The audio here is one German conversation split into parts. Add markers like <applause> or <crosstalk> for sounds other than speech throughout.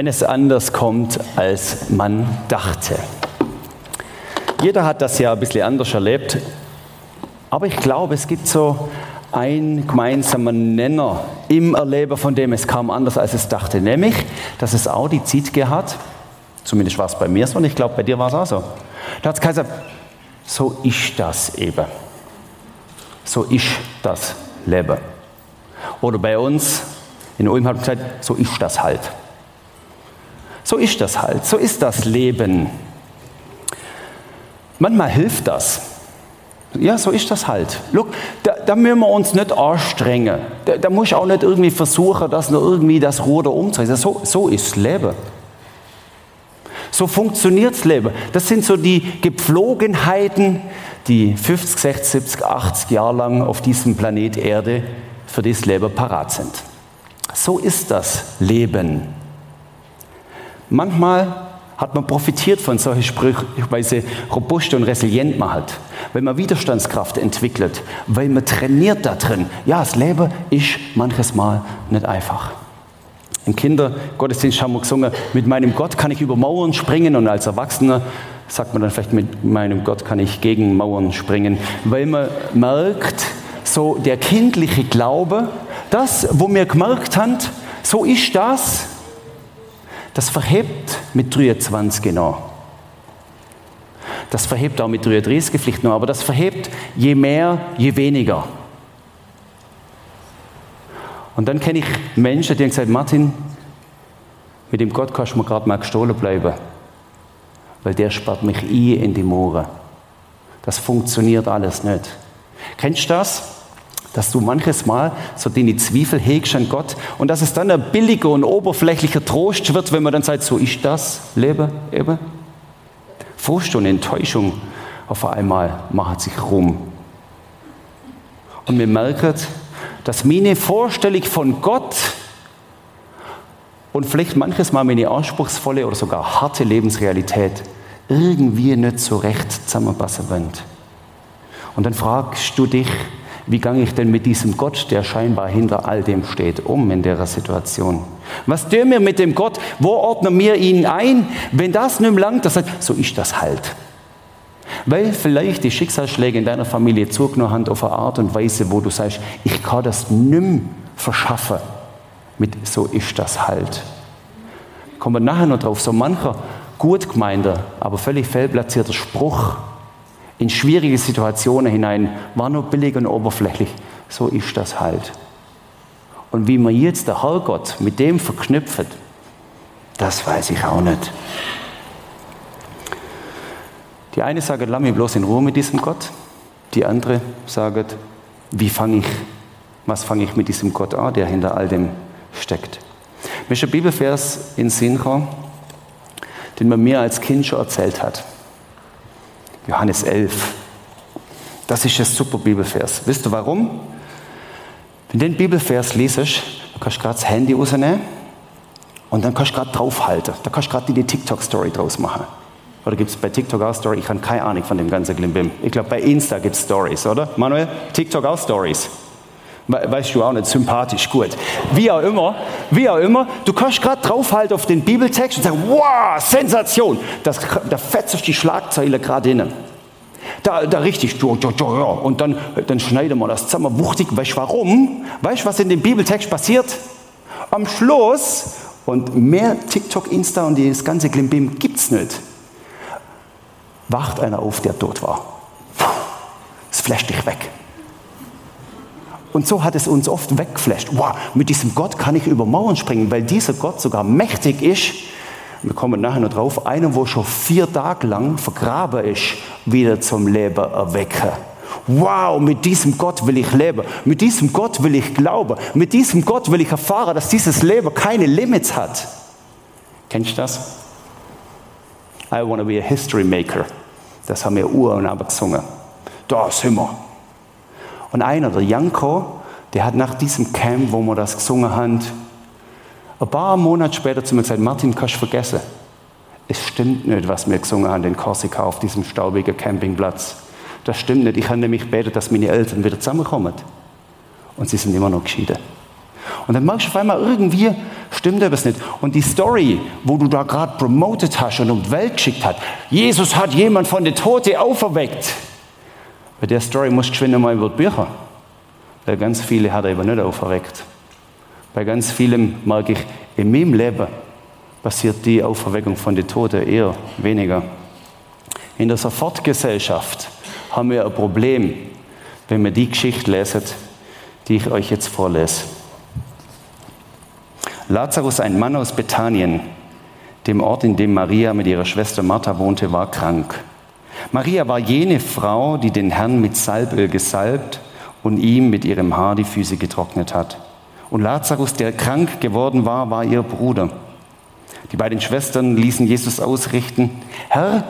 wenn es anders kommt, als man dachte. Jeder hat das ja ein bisschen anders erlebt, aber ich glaube, es gibt so einen gemeinsamen Nenner im Erleben, von dem es kam anders, als es dachte, nämlich, dass es auch die Zeit gehabt, zumindest war es bei mir so und ich glaube, bei dir war es auch so. Da hat es gesagt, so ist das eben. So ist das Leben. Oder bei uns in Ulm hat man gesagt, so ist das halt. So ist das halt, so ist das Leben. Manchmal hilft das. Ja, so ist das halt. Look, da, da müssen wir uns nicht anstrengen. Da, da muss ich auch nicht irgendwie versuchen, dass nur irgendwie das Ruder umzudrehen. So, so ist das Leben. So funktioniert das Leben. Das sind so die Gepflogenheiten, die 50, 60, 70, 80 Jahre lang auf diesem Planet Erde für das Leben parat sind. So ist das Leben. Manchmal hat man profitiert von solchen Sprüchen, weil sie robust und resilient macht, weil man Widerstandskraft entwickelt, weil man trainiert da drin. Ja, das Leben ist manches Mal nicht einfach. Im Kindergottesdienst haben wir gesungen, mit meinem Gott kann ich über Mauern springen und als Erwachsener sagt man dann vielleicht, mit meinem Gott kann ich gegen Mauern springen, weil man merkt, so der kindliche Glaube, das, wo wir gemerkt haben, so ist das, das verhebt mit 23 genau. Das verhebt auch mit 33 vielleicht noch, aber das verhebt je mehr, je weniger. Und dann kenne ich Menschen, die haben gesagt, Martin, mit dem Gott kannst du mir gerade mal gestohlen bleiben, weil der spart mich ein in die Moore. Das funktioniert alles nicht. Kennst du das? Dass du manches Mal so deine Zweifel hegst an Gott und dass es dann ein billiger und oberflächlicher Trost wird, wenn man dann sagt, so ist das Leben eben. Frust und Enttäuschung auf einmal machen sich rum. Und wir merken, dass meine Vorstellung von Gott und vielleicht manches Mal meine anspruchsvolle oder sogar harte Lebensrealität irgendwie nicht so recht zusammenpassen wollen. Und dann fragst du dich, wie gange ich denn mit diesem Gott, der scheinbar hinter all dem steht, um in der Situation? Was tun wir mit dem Gott? Wo ordnen wir ihn ein? Wenn das nicht langt, das sagt, so ist das halt. Weil vielleicht die Schicksalsschläge in deiner Familie zugenommen haben auf eine Art und Weise, wo du sagst, ich kann das nimm verschaffen. Mit so ist das halt. Kommen wir nachher noch drauf. So mancher gut gemeinter, aber völlig fehlplatzierter Spruch in schwierige Situationen hinein, war nur billig und oberflächlich. So ist das halt. Und wie man jetzt der Herrgott mit dem verknüpft, das weiß ich auch nicht. Die eine sagt, lass mich bloß in Ruhe mit diesem Gott. Die andere sagt, wie fange ich, was fange ich mit diesem Gott an, der hinter all dem steckt. Mir ist ein Bibelvers in Sinn den man mir als Kind schon erzählt hat. Johannes 11. Das ist ein super Bibelvers. Wisst ihr warum? Wenn du den Bibelvers liest, kannst du gerade das Handy rausnehmen und dann kannst du gerade draufhalten. Da kannst du gerade die TikTok-Story draus machen. Oder gibt es bei TikTok auch Story? Ich habe keine Ahnung von dem ganzen Klimbim. Ich glaube, bei Insta gibt es Stories, oder? Manuel? TikTok auch Stories. Weißt du auch nicht, sympathisch, gut. Wie auch immer, wie auch immer, du kannst gerade draufhalten auf den Bibeltext und sagen, wow, Sensation. Das, da fetzt sich die Schlagzeile gerade innen. Da, da richtig, und dann, dann schneiden wir das zusammen wuchtig. Weißt du warum? Weißt du, was in dem Bibeltext passiert? Am Schluss, und mehr TikTok, Insta und das ganze Klimbim gibt es nicht, wacht einer auf, der tot war. Es flasht dich weg. Und so hat es uns oft weggeflasht. Wow, mit diesem Gott kann ich über Mauern springen, weil dieser Gott sogar mächtig ist. Wir kommen nachher noch drauf. Einer, wo schon vier Tage lang vergraben ist, wieder zum Leben erwecken. Wow, mit diesem Gott will ich leben. Mit diesem Gott will ich glauben. Mit diesem Gott will ich erfahren, dass dieses Leben keine Limits hat. Kennst du das? I want to be a history maker. Das haben wir Uhr und aber gesungen. Da sind wir. Und einer, der Janko, der hat nach diesem Camp, wo wir das gesungen haben, ein paar Monate später zu mir gesagt, Martin, kannst du vergessen. Es stimmt nicht, was wir gesungen haben in Korsika auf diesem staubigen Campingplatz. Das stimmt nicht. Ich habe nämlich gebetet, dass meine Eltern wieder zusammenkommen. Und sie sind immer noch geschieden. Und dann merkst du auf einmal irgendwie, Stimmt etwas nicht? Und die Story, wo du da gerade promoted hast und um die Welt geschickt hast, Jesus hat jemand von den Toten auferweckt. Bei der Story musst du geschwind mal über die Bücher. Weil ganz viele hat er aber nicht auferweckt. Bei ganz vielem merke ich, in meinem Leben passiert die Auferweckung von den Toten eher weniger. In der Sofortgesellschaft haben wir ein Problem, wenn wir die Geschichte lesen, die ich euch jetzt vorlese. Lazarus, ein Mann aus Bethanien, dem Ort, in dem Maria mit ihrer Schwester Martha wohnte, war krank. Maria war jene Frau, die den Herrn mit Salböl gesalbt und ihm mit ihrem Haar die Füße getrocknet hat. Und Lazarus, der krank geworden war, war ihr Bruder. Die beiden Schwestern ließen Jesus ausrichten, Herr,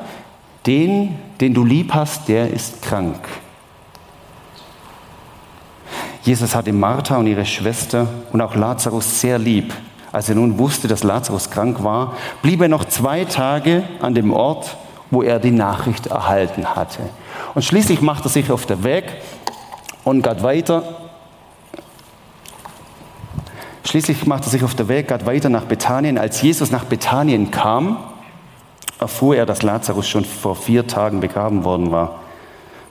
den, den du lieb hast, der ist krank. Jesus hatte Martha und ihre Schwester und auch Lazarus sehr lieb. Als er nun wusste, dass Lazarus krank war, blieb er noch zwei Tage an dem Ort, wo er die Nachricht erhalten hatte. Und schließlich macht er sich auf den Weg und geht weiter. Schließlich macht er sich auf den Weg, geht weiter nach Bethanien. Als Jesus nach Bethanien kam, erfuhr er, dass Lazarus schon vor vier Tagen begraben worden war.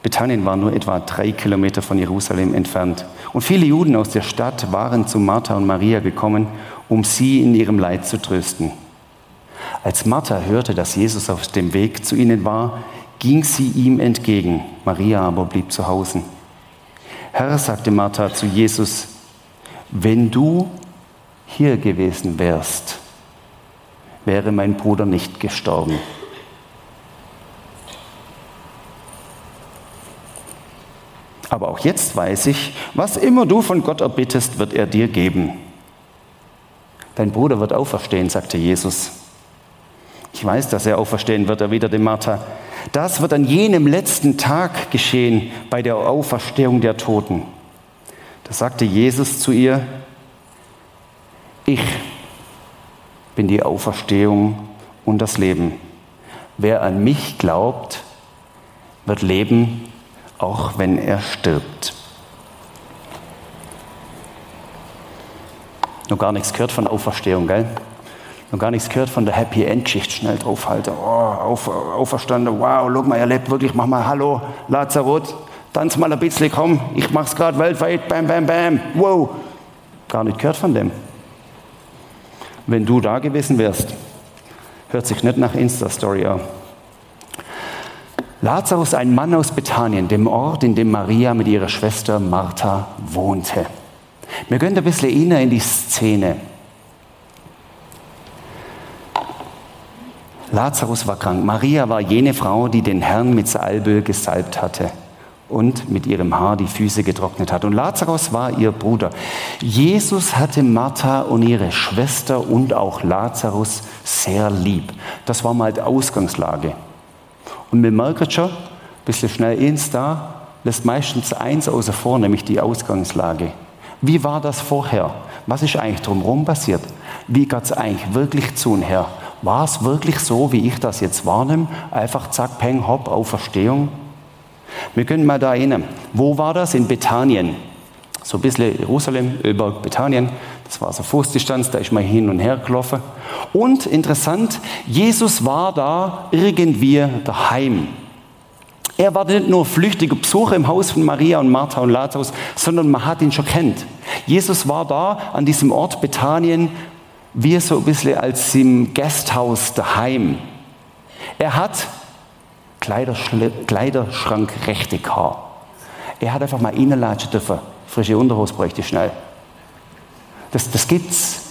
Bethanien war nur etwa drei Kilometer von Jerusalem entfernt. Und viele Juden aus der Stadt waren zu Martha und Maria gekommen, um sie in ihrem Leid zu trösten. Als Martha hörte, dass Jesus auf dem Weg zu ihnen war, ging sie ihm entgegen. Maria aber blieb zu Hause. Herr, sagte Martha zu Jesus, wenn du hier gewesen wärst, wäre mein Bruder nicht gestorben. Aber auch jetzt weiß ich, was immer du von Gott erbittest, wird er dir geben. Dein Bruder wird auferstehen, sagte Jesus. Ich weiß, dass er auferstehen wird, erwiderte Martha. Das wird an jenem letzten Tag geschehen bei der Auferstehung der Toten. Da sagte Jesus zu ihr, ich bin die Auferstehung und das Leben. Wer an mich glaubt, wird leben, auch wenn er stirbt. Noch gar nichts gehört von Auferstehung, gell? Noch gar nichts gehört von der Happy End Geschichte. Schnell draufhalten. Oh, auf, auferstanden. Wow, guck mal, er lebt wirklich. Mach mal Hallo, Lazarus. Tanz mal ein bisschen, komm. Ich mach's gerade weltweit. Bam, bam, bam. Wow. Gar nicht gehört von dem. Wenn du da gewesen wärst, hört sich nicht nach Insta-Story an. Lazarus, ein Mann aus Bethanien, dem Ort, in dem Maria mit ihrer Schwester Martha wohnte. Wir gehen ein bisschen inner in die Szene. Lazarus war krank. Maria war jene Frau, die den Herrn mit Salböl gesalbt hatte und mit ihrem Haar die Füße getrocknet hat. Und Lazarus war ihr Bruder. Jesus hatte Martha und ihre Schwester und auch Lazarus sehr lieb. Das war mal die Ausgangslage. Und wir merken schon, ein bisschen schnell ins da, lässt meistens eins außer vor, nämlich die Ausgangslage. Wie war das vorher? Was ist eigentlich drumherum passiert? Wie geht es eigentlich wirklich zu und her? War es wirklich so, wie ich das jetzt wahrnehme? Einfach zack, peng, hopp, Auferstehung? Wir können mal da erinnern. Wo war das? In Bethanien. So ein bisschen Jerusalem über Bethanien. Das war so Fußdistanz, da ist man hin und her gelaufen. Und interessant, Jesus war da irgendwie daheim. Er war nicht nur flüchtiger Besucher im Haus von Maria und Martha und Lazarus, sondern man hat ihn schon kennt. Jesus war da an diesem Ort Bethanien, wie so ein bisschen als im Gasthaus daheim. Er hat Kleiderschrank rechte Haar. Er hat einfach mal reinlatschen dürfen. Frische Unterhose bräuchte ich schnell. Das, das gibt's.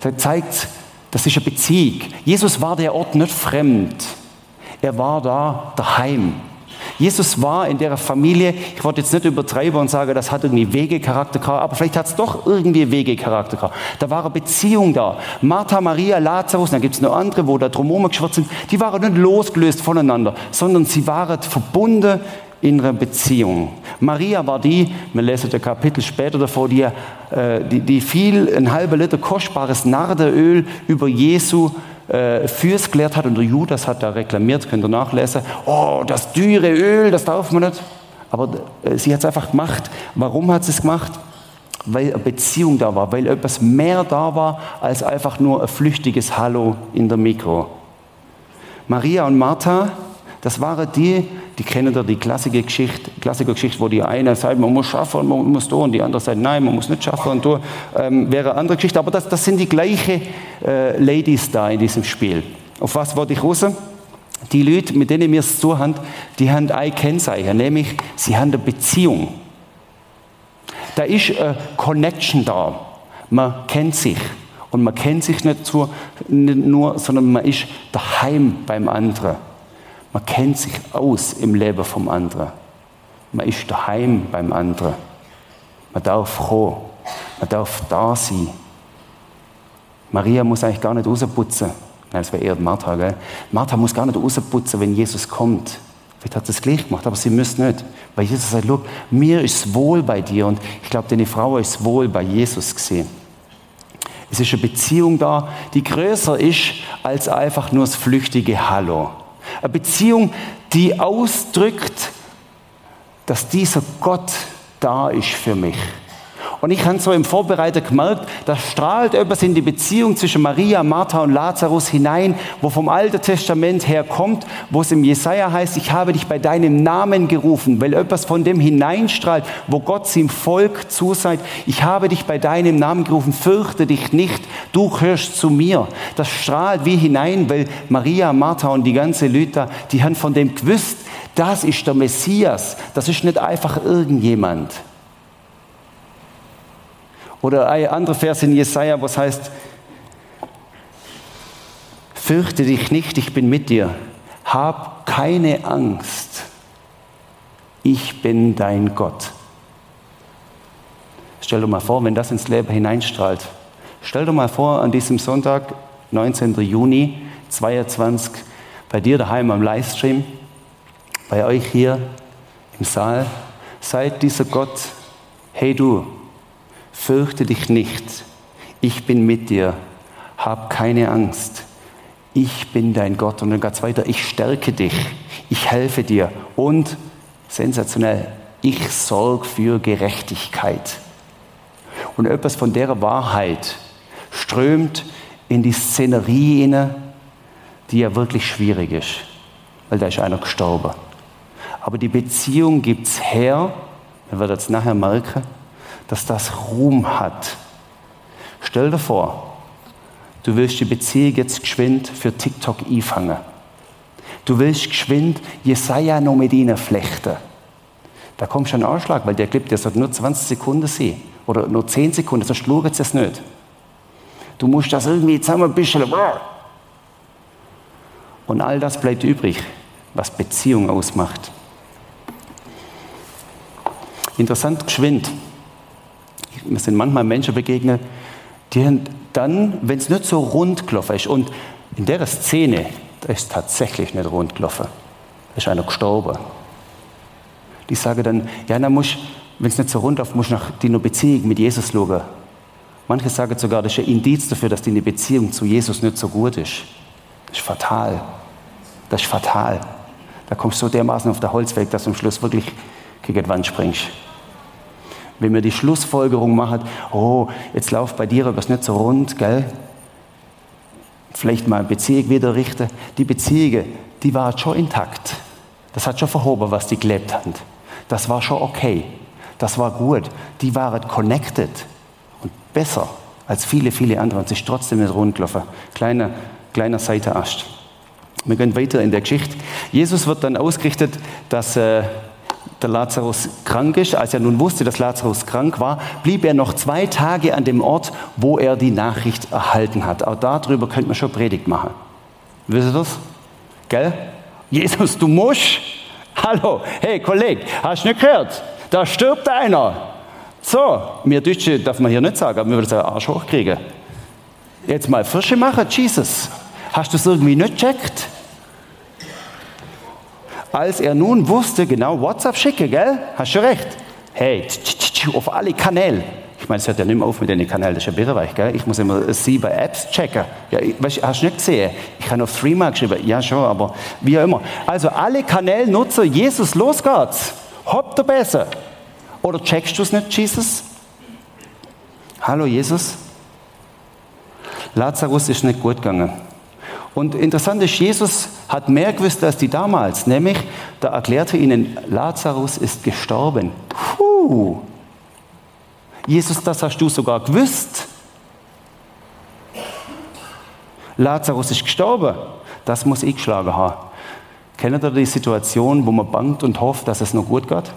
Das zeigt, das ist eine Beziehung. Jesus war der Ort nicht fremd. Er war da daheim. Jesus war in der Familie, ich wollte jetzt nicht übertreiben und sagen, das hat irgendwie Wegecharakter gehabt, aber vielleicht hat es doch irgendwie Wegecharakter gehabt. Da war eine Beziehung da. Martha, Maria, Lazarus, dann gibt es noch andere, wo da drumherum geschwirrt sind, die waren nicht losgelöst voneinander, sondern sie waren verbunden in einer Beziehung. Maria war die, wir lesen das Kapitel später davor, die, äh, die, die viel, ein halber Liter kostbares Nardeöl über Jesu äh, Fürs gelehrt hat und der Judas hat da reklamiert, könnt ihr nachlesen, oh, das teure Öl, das darf man nicht. Aber äh, sie hat es einfach gemacht. Warum hat sie es gemacht? weil eine Beziehung da war, weil etwas mehr da war als einfach nur ein flüchtiges Hallo in der Mikro. Maria und Martha, das waren die, die kennen da die klassische Geschichte, klassische Geschichte, wo die eine sagt, man muss schaffen, man muss da, und die andere sagt, nein, man muss nicht schaffen und da ähm, wäre eine andere Geschichte. Aber das, das sind die gleichen äh, Ladies da in diesem Spiel. Auf was wollte ich raus? Die Leute, mit denen wir es zu haben, die haben ein Kennzeichen, nämlich sie haben eine Beziehung. Da ist eine Connection da. Man kennt sich. Und man kennt sich nicht, nur, sondern man ist daheim beim anderen. Man kennt sich aus im Leben vom anderen. Man ist daheim beim anderen. Man darf froh. Man darf da sein. Maria muss eigentlich gar nicht rausputzen. Nein, das wäre eher Martha, gell? Martha muss gar nicht rausputzen, wenn Jesus kommt. Vielleicht hat sie es gleich gemacht, aber sie müsste nicht. Weil Jesus sagt, Look, mir ist wohl bei dir. Und ich glaube, deine Frau ist wohl bei Jesus gesehen. Es ist eine Beziehung da, die größer ist als einfach nur das flüchtige Hallo. Eine Beziehung, die ausdrückt, dass dieser Gott da ist für mich. Und ich habe so im Vorbereiter gemerkt, da strahlt etwas in die Beziehung zwischen Maria, Martha und Lazarus hinein, wo vom Alten Testament her kommt, wo es im Jesaja heißt, ich habe dich bei deinem Namen gerufen, weil etwas von dem hineinstrahlt, wo Gott seinem Volk zusagt, ich habe dich bei deinem Namen gerufen, fürchte dich nicht, du hörst zu mir. Das strahlt wie hinein, weil Maria, Martha und die ganze Lüter, die haben von dem gewusst, das ist der Messias, das ist nicht einfach irgendjemand. Oder ein anderer Vers in Jesaja, was heißt, fürchte dich nicht, ich bin mit dir. Hab keine Angst. Ich bin dein Gott. Stell dir mal vor, wenn das ins Leben hineinstrahlt. Stell dir mal vor, an diesem Sonntag, 19. Juni 22, bei dir daheim am Livestream, bei euch hier im Saal, seid dieser Gott, hey du, fürchte dich nicht, ich bin mit dir, hab keine Angst, ich bin dein Gott. Und dann geht es weiter, ich stärke dich, ich helfe dir. Und, sensationell, ich sorge für Gerechtigkeit. Und etwas von der Wahrheit strömt in die Szenerie inne, die ja wirklich schwierig ist, weil da ist einer gestorben. Aber die Beziehung gibt es her, wir werden das nachher merken, dass das Ruhm hat. Stell dir vor, du willst die Beziehung jetzt geschwind für TikTok einfangen. Du willst geschwind Jesaja noch mit ihnen flechten. Da kommt schon ein Anschlag, weil der Clip, der soll nur 20 Sekunden sein. Oder nur 10 Sekunden, sonst schaut es nicht. Du musst das irgendwie zusammen ein bisschen. Und all das bleibt übrig, was Beziehung ausmacht. Interessant geschwind mir sind manchmal Menschen begegnet, die dann, wenn es nicht so rund gelaufen ist, und in der Szene, da ist tatsächlich nicht rund gelaufen, ist einer gestorben. Die sagen dann, ja, dann muss, wenn es nicht so rund läuft, muss nach deiner Beziehung mit Jesus schauen. Manche sagen sogar, das ist ein Indiz dafür, dass deine Beziehung zu Jesus nicht so gut ist. Das ist fatal. Das ist fatal. Da kommst du so dermaßen auf der Holzweg, dass du am Schluss wirklich gegen die Wand springst. Wenn wir die Schlussfolgerung machen, oh, jetzt läuft bei dir etwas nicht so rund, gell? Vielleicht mal eine Beziehung wieder richten. Die Beziehung, die war schon intakt. Das hat schon verhoben, was die gelebt haben. Das war schon okay. Das war gut. Die waren connected. Und besser als viele, viele andere. Und sich trotzdem nicht rund gelaufen. Kleiner, kleiner Seitenast. Wir gehen weiter in der Geschichte. Jesus wird dann ausgerichtet, dass äh, der Lazarus krank ist, als er nun wusste, dass Lazarus krank war, blieb er noch zwei Tage an dem Ort, wo er die Nachricht erhalten hat. Auch darüber könnte man schon Predigt machen. Wisst ihr das? Gell? Jesus, du musst. Hallo, hey Kollege, hast du nicht gehört? Da stirbt einer. So, mir Deutsche darf man hier nicht sagen, aber wir würden sagen, Arsch hochkriegen. Jetzt mal Frische machen, Jesus. Hast du es irgendwie nicht gecheckt? Als er nun wusste, genau WhatsApp schicke, gell? Hast du recht. Hey, auf alle Kanäle. Ich meine, es hört ja nicht mehr auf mit den Kanälen, das ist ja bitterweich, gell? Ich muss immer sieben Apps checken. Ja, weißt, hast du nicht gesehen? Ich habe auf Threema geschrieben. Ja, schon, aber wie auch immer. Also alle Kanälnutzer, Jesus, los geht's. Habt ihr besser. Oder checkst du es nicht, Jesus? Hallo Jesus, Lazarus ist nicht gut gegangen. Und interessant ist, Jesus hat mehr gewusst als die damals, nämlich da erklärte ihnen, Lazarus ist gestorben. Puh. Jesus, das hast du sogar gewusst. Lazarus ist gestorben. Das muss ich geschlagen haben. Kennt ihr die Situation, wo man bangt und hofft, dass es noch gut geht?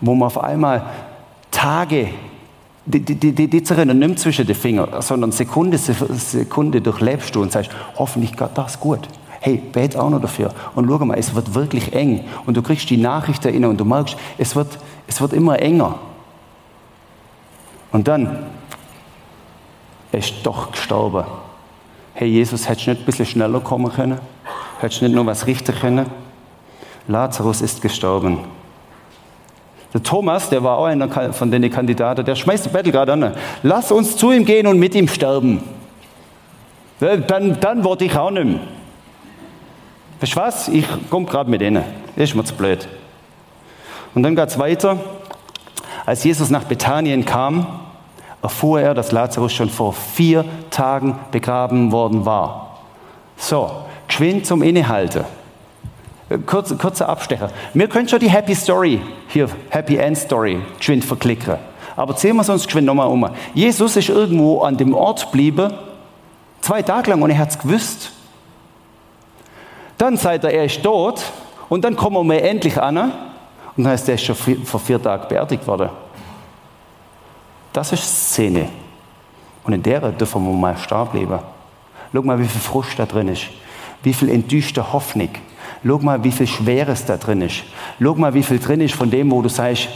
Wo man auf einmal Tage die, die, die, die zerrennen nicht zwischen den Fingern, sondern Sekunde Sekunde durchlebst du und sagst, hoffentlich geht das gut. Hey, bet auch noch dafür. Und schau mal, es wird wirklich eng. Und du kriegst die Nachricht erinnern und du merkst, es wird, es wird immer enger. Und dann er ist doch gestorben. Hey, Jesus, hättest du nicht ein bisschen schneller kommen können? Hättest du nicht noch was richten können? Lazarus ist gestorben. Der Thomas, der war auch einer von den Kandidaten, der schmeißt den Bettel gerade an. Lass uns zu ihm gehen und mit ihm sterben. Dann, dann wurde ich auch nicht mehr. Weißt du was? Ich komme gerade mit denen. Ist mir zu blöd. Und dann geht es weiter. Als Jesus nach Bethanien kam, erfuhr er, dass Lazarus schon vor vier Tagen begraben worden war. So, geschwind zum Innehalten. Kurz, kurzer Abstecher. Wir können schon die Happy Story, hier Happy End Story, geschwind verklicken. Aber zählen wir es uns geschwind nochmal um. Jesus ist irgendwo an dem Ort geblieben, zwei Tage lang und er hat es gewusst. Dann sagt er, er ist tot und dann kommen wir endlich an und dann heißt er ist schon vor vier Tagen beerdigt worden. Das ist Szene. Und in der dürfen wir mal stehen bleiben. Schau mal, wie viel Frust da drin ist. Wie viel enttäuschte Hoffnung. Schau mal, wie viel Schweres da drin ist. Schau mal, wie viel drin ist von dem, wo du sagst,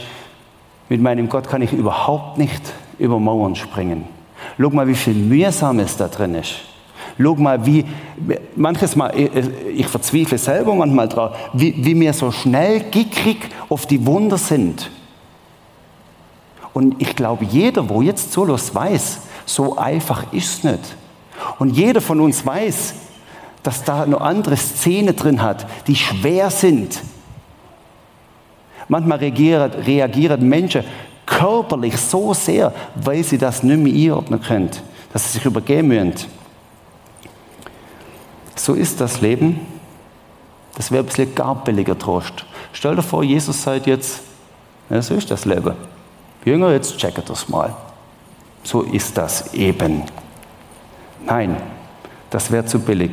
mit meinem Gott kann ich überhaupt nicht über Mauern springen. Schau mal, wie viel Mühsames da drin ist. Schau mal, wie, manches Mal, ich verzweifle selber manchmal drauf, wie, wie wir so schnell gickrig auf die Wunder sind. Und ich glaube, jeder, wo jetzt zulässt, weiß, so einfach ist es nicht. Und jeder von uns weiß, dass da noch andere Szenen drin hat, die schwer sind. Manchmal reagieren, reagieren Menschen körperlich so sehr, weil sie das nicht mehr einordnen können, dass sie sich übergeben müssen. So ist das Leben. Das wäre ein bisschen gar billiger Trost. Stell dir vor, Jesus sagt jetzt, ja, so ist das Leben. Jünger, jetzt checket das mal. So ist das eben. Nein, das wäre zu billig.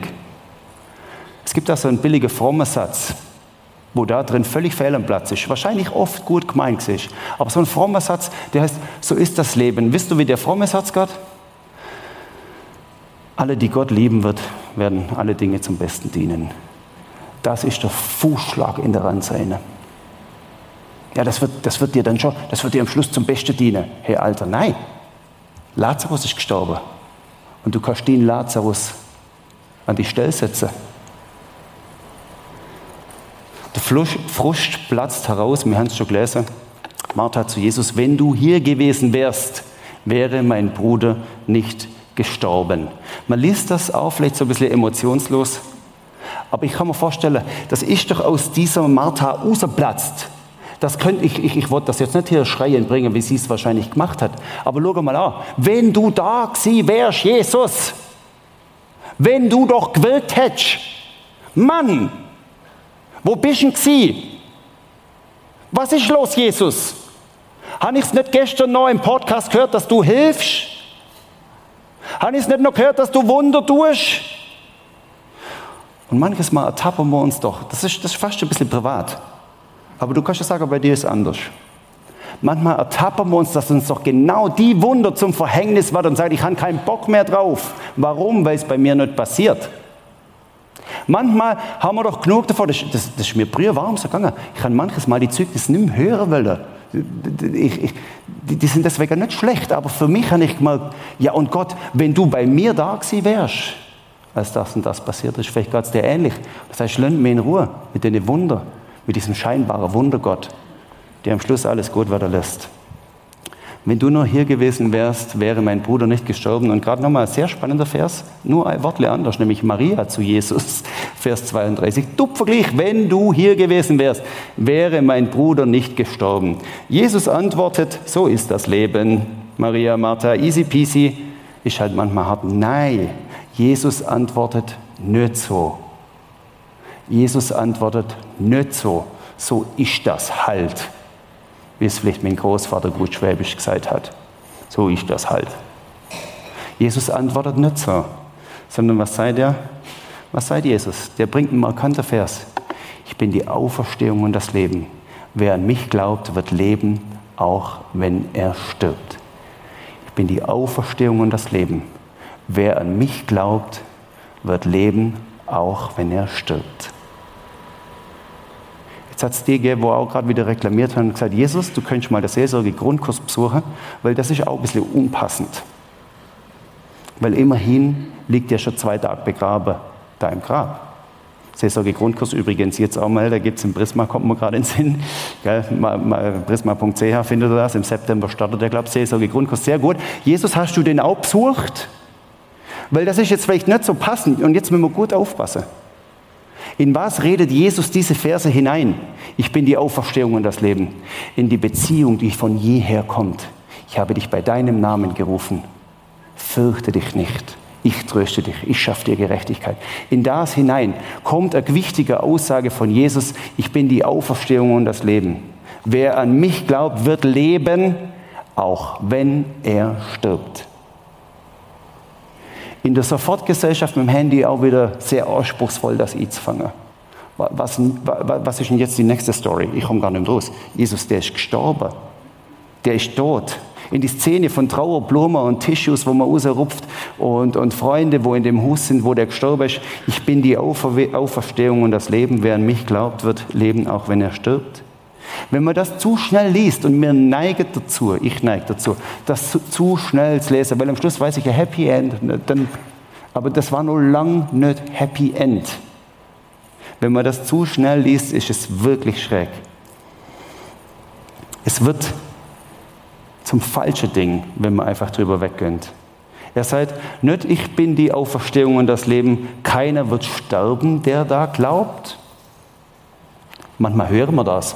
Es gibt da so einen billigen frommen Satz, wo da drin völlig fehl am Platz ist. Wahrscheinlich oft gut gemeint ist. Aber so ein frommer Satz, der heißt, so ist das Leben. Wisst du, wie der fromme Satz geht? Alle, die Gott lieben wird, werden alle Dinge zum Besten dienen. Das ist der Fußschlag in der Randseine. Ja, das wird, das wird dir dann schon, das wird dir am Schluss zum Besten dienen. Hey, Alter, nein. Lazarus ist gestorben. Und du kannst den Lazarus an die Stelle setzen. Der Frust platzt heraus, wir haben es schon gelesen. Martha zu Jesus, wenn du hier gewesen wärst, wäre mein Bruder nicht gestorben. Man liest das auch vielleicht so ein bisschen emotionslos, aber ich kann mir vorstellen, das ist doch aus dieser Martha rausgeplatzt. Das könnte ich, ich, ich wollte das jetzt nicht hier schreien bringen, wie sie es wahrscheinlich gemacht hat. Aber schau mal an, wenn du da gewesen wärst, Jesus, wenn du doch gewillt hättest, Mann, wo bist du denn Was ist los, Jesus? Habe ich es nicht gestern noch im Podcast gehört, dass du hilfst? Habe ich es nicht noch gehört, dass du Wunder tust? Und manches Mal ertappen wir uns doch. Das ist, das ist fast ein bisschen privat. Aber du kannst ja sagen, bei dir ist anders. Manchmal ertappen wir uns, dass uns doch genau die Wunder zum Verhängnis wird und sagen, ich habe keinen Bock mehr drauf. Warum? Weil es bei mir nicht passiert. Manchmal haben wir doch genug davon, das, das, das ist mir früher warm so gegangen. Ich kann manches Mal die Zeugnis nicht mehr hören wollen. Ich, ich, die, sind deswegen nicht schlecht, aber für mich habe ich gemerkt, ja und Gott, wenn du bei mir da gewesen wärst, als das und das passiert ist, vielleicht geht es dir ähnlich. Das heißt, lass mich in Ruhe mit den Wunder, mit diesem scheinbaren Wundergott, der am Schluss alles gut werden lässt. Wenn du nur hier gewesen wärst, wäre mein Bruder nicht gestorben. Und gerade nochmal ein sehr spannender Vers, nur ein Wortle anders, nämlich Maria zu Jesus. <laughs> Vers 32. Du Vergleich, wenn du hier gewesen wärst, wäre mein Bruder nicht gestorben. Jesus antwortet, so ist das Leben. Maria, Martha, easy peasy, ist halt manchmal hart. Nein, Jesus antwortet nicht so. Jesus antwortet nicht so. So ist das halt. Wie es vielleicht mein Großvater gut schwäbisch gesagt hat. So ist das halt. Jesus antwortet nicht so, sondern was sagt er? Was sagt Jesus? Der bringt einen markanten Vers. Ich bin die Auferstehung und das Leben. Wer an mich glaubt, wird leben, auch wenn er stirbt. Ich bin die Auferstehung und das Leben. Wer an mich glaubt, wird leben, auch wenn er stirbt. Jetzt hat es die gegeben, wo auch gerade wieder reklamiert haben und gesagt, Jesus, du könntest mal den Seelsorge-Grundkurs besuchen, weil das ist auch ein bisschen unpassend. Weil immerhin liegt er schon zwei Tage begraben da im Grab. Seelsorge-Grundkurs übrigens jetzt auch mal, da gibt es im Prisma, kommt man gerade in den Sinn. Prisma.ch findet ihr das, im September startet der, glaube ich, Seelsorge-Grundkurs, sehr gut. Jesus, hast du den auch besucht? Weil das ist jetzt vielleicht nicht so passend und jetzt müssen wir gut aufpassen. In was redet Jesus diese Verse hinein? Ich bin die Auferstehung und das Leben. In die Beziehung, die von jeher kommt. Ich habe dich bei deinem Namen gerufen. Fürchte dich nicht. Ich tröste dich. Ich schaffe dir Gerechtigkeit. In das hinein kommt eine wichtige Aussage von Jesus. Ich bin die Auferstehung und das Leben. Wer an mich glaubt, wird leben, auch wenn er stirbt in der Sofortgesellschaft mit dem Handy auch wieder sehr anspruchsvoll, das einzufangen. Was, was ist denn jetzt die nächste Story? Ich komme gar nicht raus. Jesus, der ist gestorben. Der ist tot. In die Szene von Trauer, Blumen und Tissues, wo man rausrupft und, und Freunde, wo in dem Haus sind, wo der gestorben ist. Ich bin die Auferstehung und das Leben. Wer an mich glaubt, wird leben, auch wenn er stirbt. Wenn man das zu schnell liest und mir neigt dazu, ich neige dazu, das zu, zu, schnell zu lesen, weil am Schluss weiß ich ein Happy End, dann, aber das war noch lang nicht Happy End. Wenn man das zu schnell liest, ist es wirklich schräg. Es wird zum falschen Ding, wenn man einfach drüber weggönnt. Er sagt, nicht ich bin die Auferstehung und das Leben, keiner wird sterben, der da glaubt. Manchmal hören wir das.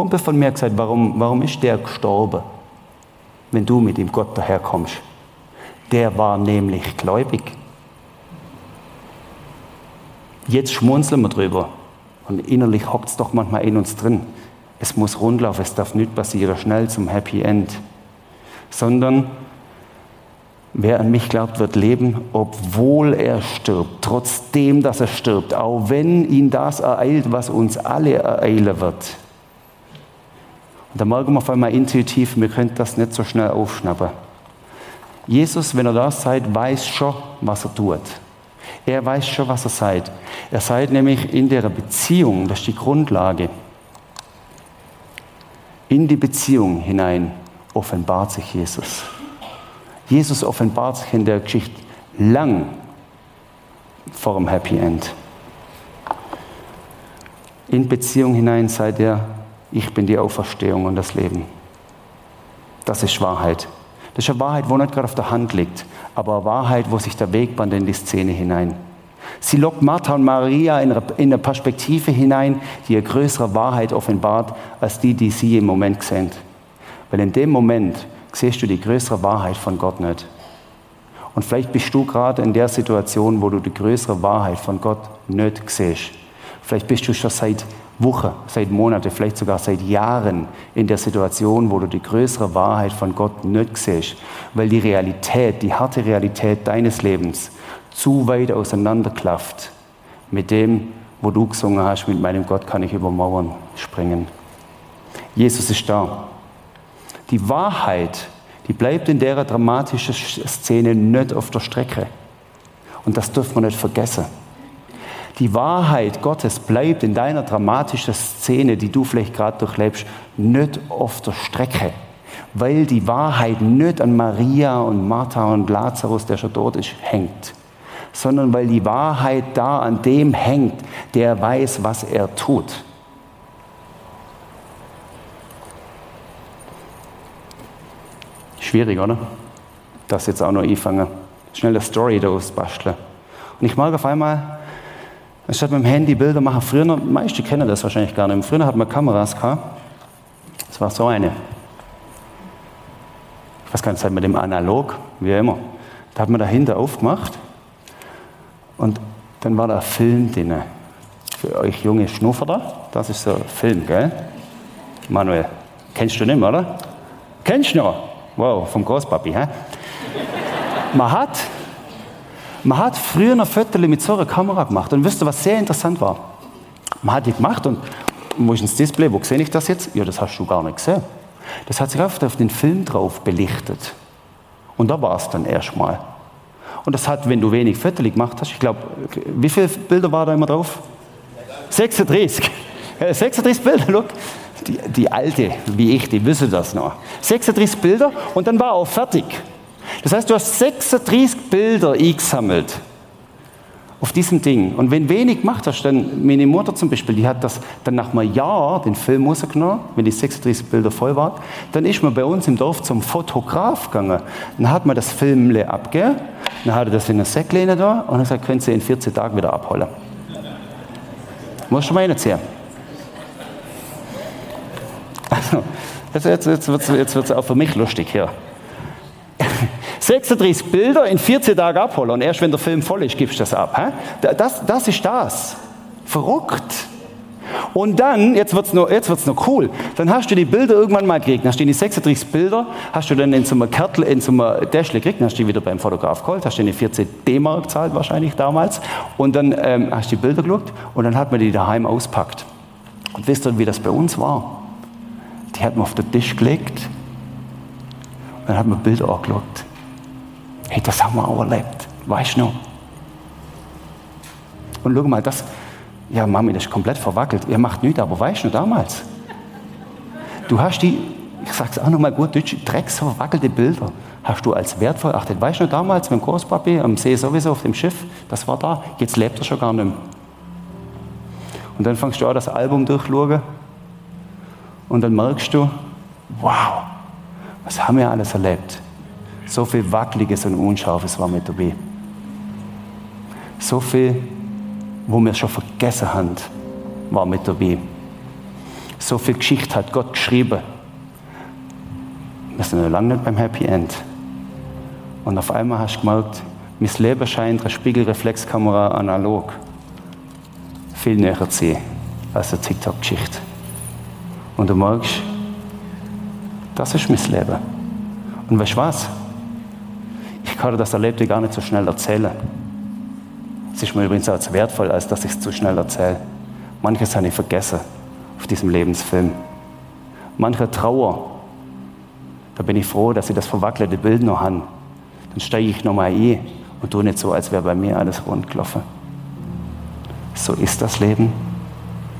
Kumpel von mir gesagt, warum, warum ist der gestorben, wenn du mit ihm Gott daherkommst? Der war nämlich gläubig. Jetzt schmunzeln wir drüber. Und innerlich hockt es doch manchmal in uns drin. Es muss rundlaufen, es darf nicht passieren, schnell zum Happy End. Sondern wer an mich glaubt, wird leben, obwohl er stirbt, trotzdem, dass er stirbt, auch wenn ihn das ereilt, was uns alle ereilen wird. Und da merken wir auf einmal intuitiv, wir können das nicht so schnell aufschnappen. Jesus, wenn er das sagt, weiß schon, was er tut. Er weiß schon, was er sagt. Er sagt nämlich in der Beziehung, das ist die Grundlage, in die Beziehung hinein offenbart sich Jesus. Jesus offenbart sich in der Geschichte lang vor dem Happy End. In Beziehung hinein seid er ich bin die Auferstehung und das Leben. Das ist Wahrheit. Das ist eine Wahrheit, wo nicht gerade auf der Hand liegt, aber eine Wahrheit, wo sich der Weg band in die Szene hinein. Sie lockt Martha und Maria in eine Perspektive hinein, die eine größere Wahrheit offenbart, als die, die sie im Moment sehen. Weil in dem Moment siehst du die größere Wahrheit von Gott nicht. Und vielleicht bist du gerade in der Situation, wo du die größere Wahrheit von Gott nicht siehst. Vielleicht bist du schon seit Wochen, seit Monaten, vielleicht sogar seit Jahren in der Situation, wo du die größere Wahrheit von Gott nicht siehst, weil die Realität, die harte Realität deines Lebens zu weit auseinanderklafft mit dem, wo du gesungen hast, mit meinem Gott kann ich über Mauern springen. Jesus ist da. Die Wahrheit, die bleibt in der dramatischen Szene nicht auf der Strecke. Und das dürfen wir nicht vergessen. Die Wahrheit Gottes bleibt in deiner dramatischen Szene, die du vielleicht gerade durchlebst, nicht auf der Strecke. Weil die Wahrheit nicht an Maria und Martha und Lazarus, der schon dort ist, hängt. Sondern weil die Wahrheit da an dem hängt, der weiß, was er tut. Schwierig, oder? Das jetzt auch noch anfangen. Schnell eine Story daraus basteln. Und ich mag auf einmal, anstatt mit dem Handy Bilder machen, früher, noch, meiste kennen das wahrscheinlich gar nicht, früher hatten wir Kameras gehabt. Das war so eine. Ich weiß gar nicht, mit dem Analog, wie immer. Da hat man dahinter aufgemacht und dann war da ein Film drin. Für euch junge Schnufferer, das ist so ein Film, gell? Manuel, kennst du nicht mehr, oder? Kennst du noch? Wow, vom Großpapi, hä? Man hat, man hat früher noch Fotos mit so einer Kamera gemacht und wisst ihr, was sehr interessant war? Man hat die gemacht und wo ist das Display? Wo sehe ich das jetzt? Ja, das hast du gar nicht gesehen. Das hat sich oft auf den Film drauf belichtet. Und da war es dann erstmal. Und das hat, wenn du wenig Fotos gemacht hast, ich glaube, wie viele Bilder war da immer drauf? 36. 36 <laughs> Bilder, look. Die, die alte, wie ich, die wissen das noch. 36 Bilder und dann war auch fertig. Das heißt, du hast 36 Bilder eingesammelt auf diesem Ding. Und wenn wenig gemacht hast, dann, meine Mutter zum Beispiel, die hat das dann nach einem Jahr den Film rausgenommen, wenn die 36 Bilder voll waren, dann ist man bei uns im Dorf zum Fotograf gegangen. Dann hat man das Film abgegeben, dann hat er das in einer Säcklehne da und dann sagt, können Sie in 14 Tagen wieder abholen. Muss schon mal erzählen. Also, jetzt, jetzt, jetzt wird es auch für mich lustig hier. 36 Bilder in 14 Tagen abholen und erst wenn der Film voll ist, gibst du das ab. He? Das, das ist das. Verrückt. Und dann, jetzt wird es noch, noch cool, dann hast du die Bilder irgendwann mal gekriegt, hast du die 36 Bilder, hast du dann in so einem Kärtel, in so einem Täschle gekriegt, dann hast du die wieder beim Fotograf geholt, hast du die 14 D-Mark gezahlt wahrscheinlich damals und dann ähm, hast du die Bilder geschaut und dann hat man die daheim auspackt. Und wisst ihr, wie das bei uns war? Die hat man auf den Tisch gelegt und dann hat man Bilder angeschaut. Hey, das haben wir auch erlebt. Weißt du noch? Und schau mal, das, ja, Mami, das ist komplett verwackelt. Ihr macht nichts, aber weißt du noch damals? Du hast die, ich sag's auch nochmal gut deutsch, drecksverwackelte Bilder hast du als wertvoll erachtet. Weißt du noch damals mit dem Großpapi am See sowieso auf dem Schiff? Das war da. Jetzt lebt er schon gar nicht mehr. Und dann fängst du auch das Album durchschauen und dann merkst du, wow, was haben wir alles erlebt? So viel Wackeliges und Unscharfes war mit dabei. So viel, wo wir schon vergessen haben, war mit dabei. So viel Geschichte hat Gott geschrieben. Wir sind noch lange nicht beim Happy End. Und auf einmal hast du gemerkt, mein Leben scheint eine Spiegelreflexkamera analog viel näher zu sehen als eine TikTok-Geschichte. Und du merkst, das ist mein Leben. Und weißt du was? Kann das Erlebte gar nicht so schnell erzählen. Es ist mir übrigens auch zu wertvoll, als dass ich es zu schnell erzähle. Manches habe ich vergessen auf diesem Lebensfilm. Manche Trauer, da bin ich froh, dass ich das verwackelte Bild noch habe. Dann steige ich nochmal ein und tue nicht so, als wäre bei mir alles rund gelaufen. So ist das Leben.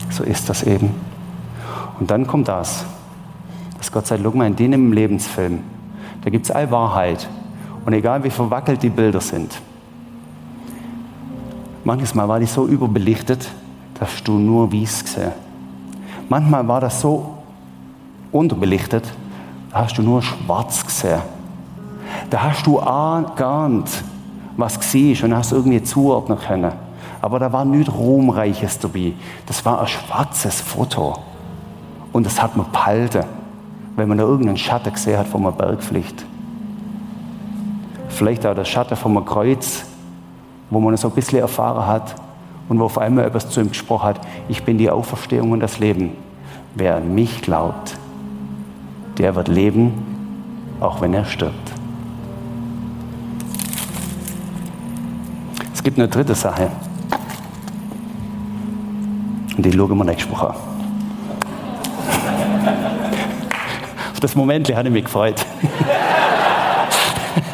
So ist das eben. Und dann kommt das, dass Gott sagt, guck mal, in dem Lebensfilm, da gibt es all Wahrheit. Und egal wie verwackelt die Bilder sind, manches Mal war die so überbelichtet, dass du nur weiß gesehen. Manchmal war das so unterbelichtet, da hast du nur schwarz gesehen. Da hast du ahnt, was war und hast irgendwie zuordnen können. Aber da war nichts Ruhmreiches dabei. Das war ein schwarzes Foto. Und das hat man behalten, wenn man da irgendeinen Schatten gesehen hat von einer Bergpflicht vielleicht auch der Schatten vom Kreuz, wo man so ein bisschen erfahren hat und wo auf einmal etwas zu ihm gesprochen hat, ich bin die Auferstehung und das Leben. Wer an mich glaubt, der wird leben, auch wenn er stirbt. Es gibt eine dritte Sache. Und die schauen wir nächste Woche. <laughs> Auf das Moment habe ich mich gefreut. <laughs>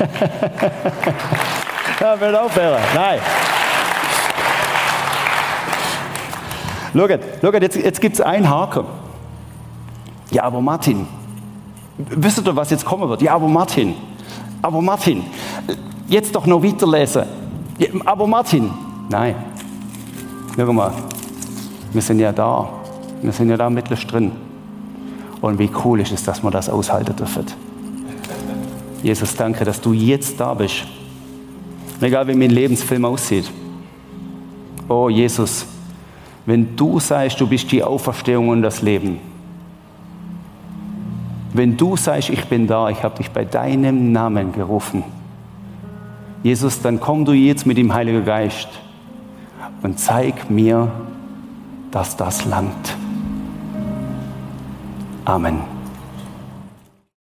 <laughs> ja, will aufhören. Nein. Schaut, schaut jetzt, jetzt gibt es einen Haken. Ja, aber Martin, wisst ihr, was jetzt kommen wird? Ja, aber Martin, aber Martin, jetzt doch noch weiterlesen. Ja, aber Martin, nein. Schau mal, wir sind ja da. Wir sind ja da mittlerweile drin. Und wie cool ist es, dass wir das aushalten dürfen. Jesus, danke, dass du jetzt da bist. Egal wie mein Lebensfilm aussieht. Oh Jesus, wenn du sagst, du bist die Auferstehung und das Leben, wenn du sagst, ich bin da, ich habe dich bei deinem Namen gerufen, Jesus, dann komm du jetzt mit dem Heiligen Geist und zeig mir, dass das langt. Amen.